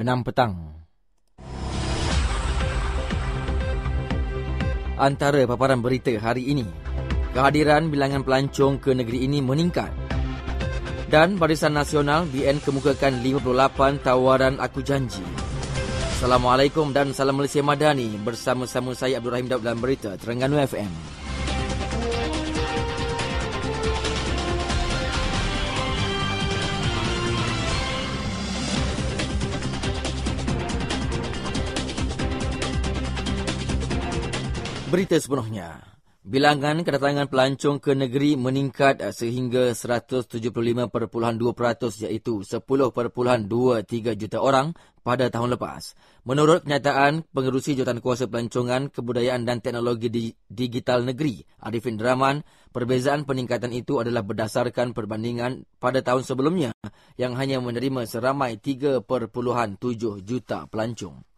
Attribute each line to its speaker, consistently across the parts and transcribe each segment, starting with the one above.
Speaker 1: 6 petang. Antara paparan berita hari ini, kehadiran bilangan pelancong ke negeri ini meningkat. Dan Barisan Nasional BN kemukakan 58 tawaran aku janji. Assalamualaikum dan salam Malaysia Madani bersama-sama saya Abdul Rahim Daud dalam berita Terengganu FM. Berita sepenuhnya. Bilangan kedatangan pelancong ke negeri meningkat sehingga 175.2% iaitu 10.23 juta orang pada tahun lepas. Menurut kenyataan Pengerusi Jawatan Kuasa Pelancongan, Kebudayaan dan Teknologi Digital Negeri, Arifin Draman, perbezaan peningkatan itu adalah berdasarkan perbandingan pada tahun sebelumnya yang hanya menerima seramai 3.7 juta pelancong.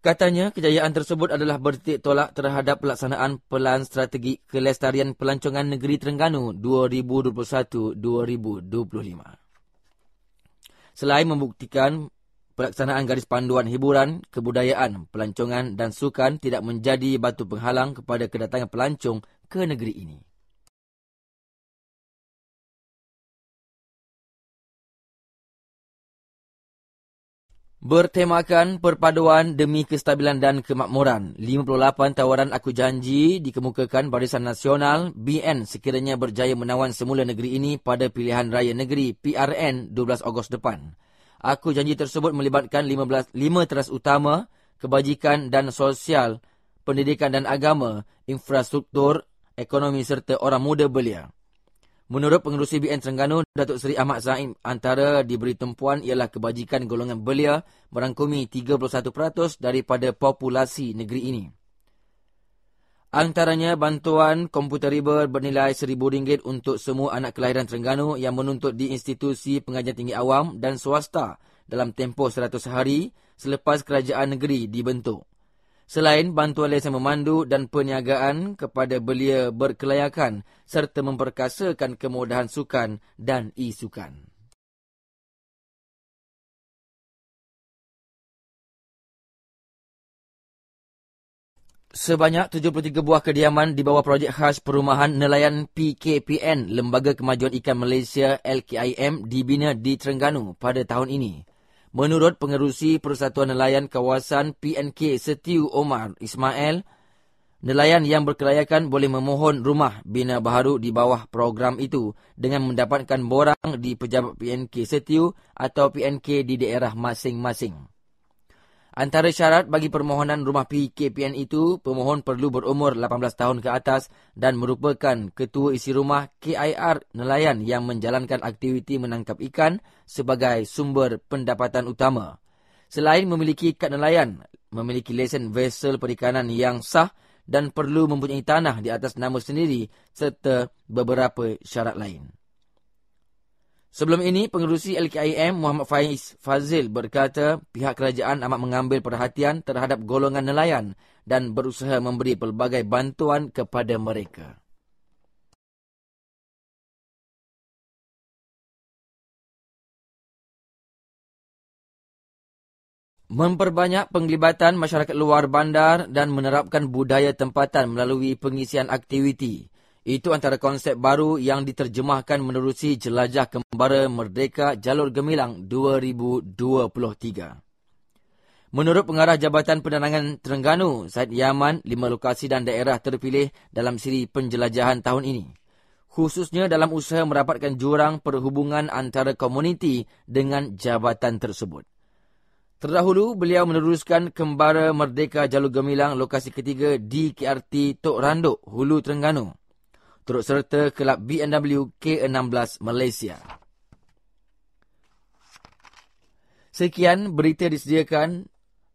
Speaker 1: Katanya kejayaan tersebut adalah bertitik tolak terhadap pelaksanaan Pelan Strategi Kelestarian Pelancongan Negeri Terengganu 2021-2025. Selain membuktikan pelaksanaan garis panduan hiburan, kebudayaan, pelancongan dan sukan tidak menjadi batu penghalang kepada kedatangan pelancong ke negeri ini. Bertemakan perpaduan demi kestabilan dan kemakmuran, 58 tawaran aku janji dikemukakan Barisan Nasional BN sekiranya berjaya menawan semula negeri ini pada pilihan raya negeri PRN 12 Ogos depan. Aku janji tersebut melibatkan 15 lima teras utama, kebajikan dan sosial, pendidikan dan agama, infrastruktur, ekonomi serta orang muda belia. Menurut pengerusi BN Terengganu, Datuk Seri Ahmad Zaim, antara diberi tumpuan ialah kebajikan golongan belia merangkumi 31% daripada populasi negeri ini. Antaranya bantuan komputer riba bernilai RM1,000 untuk semua anak kelahiran Terengganu yang menuntut di institusi pengajian tinggi awam dan swasta dalam tempoh 100 hari selepas kerajaan negeri dibentuk. Selain bantuan lesen memandu dan perniagaan kepada belia berkelayakan serta memperkasakan kemudahan sukan dan e-sukan. Sebanyak 73 buah kediaman di bawah projek khas perumahan nelayan PKPN Lembaga Kemajuan Ikan Malaysia LKIM dibina di Terengganu pada tahun ini. Menurut pengerusi Persatuan Nelayan Kawasan PNK Setiu Omar Ismail, nelayan yang berkelayakan boleh memohon rumah bina baharu di bawah program itu dengan mendapatkan borang di pejabat PNK Setiu atau PNK di daerah masing-masing. Antara syarat bagi permohonan rumah PKPN itu, pemohon perlu berumur 18 tahun ke atas dan merupakan ketua isi rumah KIR nelayan yang menjalankan aktiviti menangkap ikan sebagai sumber pendapatan utama. Selain memiliki kad nelayan, memiliki lesen vessel perikanan yang sah dan perlu mempunyai tanah di atas nama sendiri serta beberapa syarat lain. Sebelum ini, pengerusi LKIM Muhammad Faiz Fazil berkata pihak kerajaan amat mengambil perhatian terhadap golongan nelayan dan berusaha memberi pelbagai bantuan kepada mereka. Memperbanyak penglibatan masyarakat luar bandar dan menerapkan budaya tempatan melalui pengisian aktiviti itu antara konsep baru yang diterjemahkan menerusi jelajah kembara Merdeka Jalur Gemilang 2023. Menurut pengarah Jabatan Penerangan Terengganu, Said Yaman, lima lokasi dan daerah terpilih dalam siri penjelajahan tahun ini. Khususnya dalam usaha merapatkan jurang perhubungan antara komuniti dengan jabatan tersebut. Terdahulu, beliau meneruskan kembara Merdeka Jalur Gemilang lokasi ketiga di KRT Tok Randuk, Hulu Terengganu turut serta kelab BMW K16 Malaysia. Sekian berita disediakan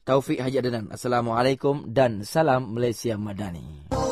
Speaker 1: Taufik Haji Adenan. Assalamualaikum dan salam Malaysia Madani.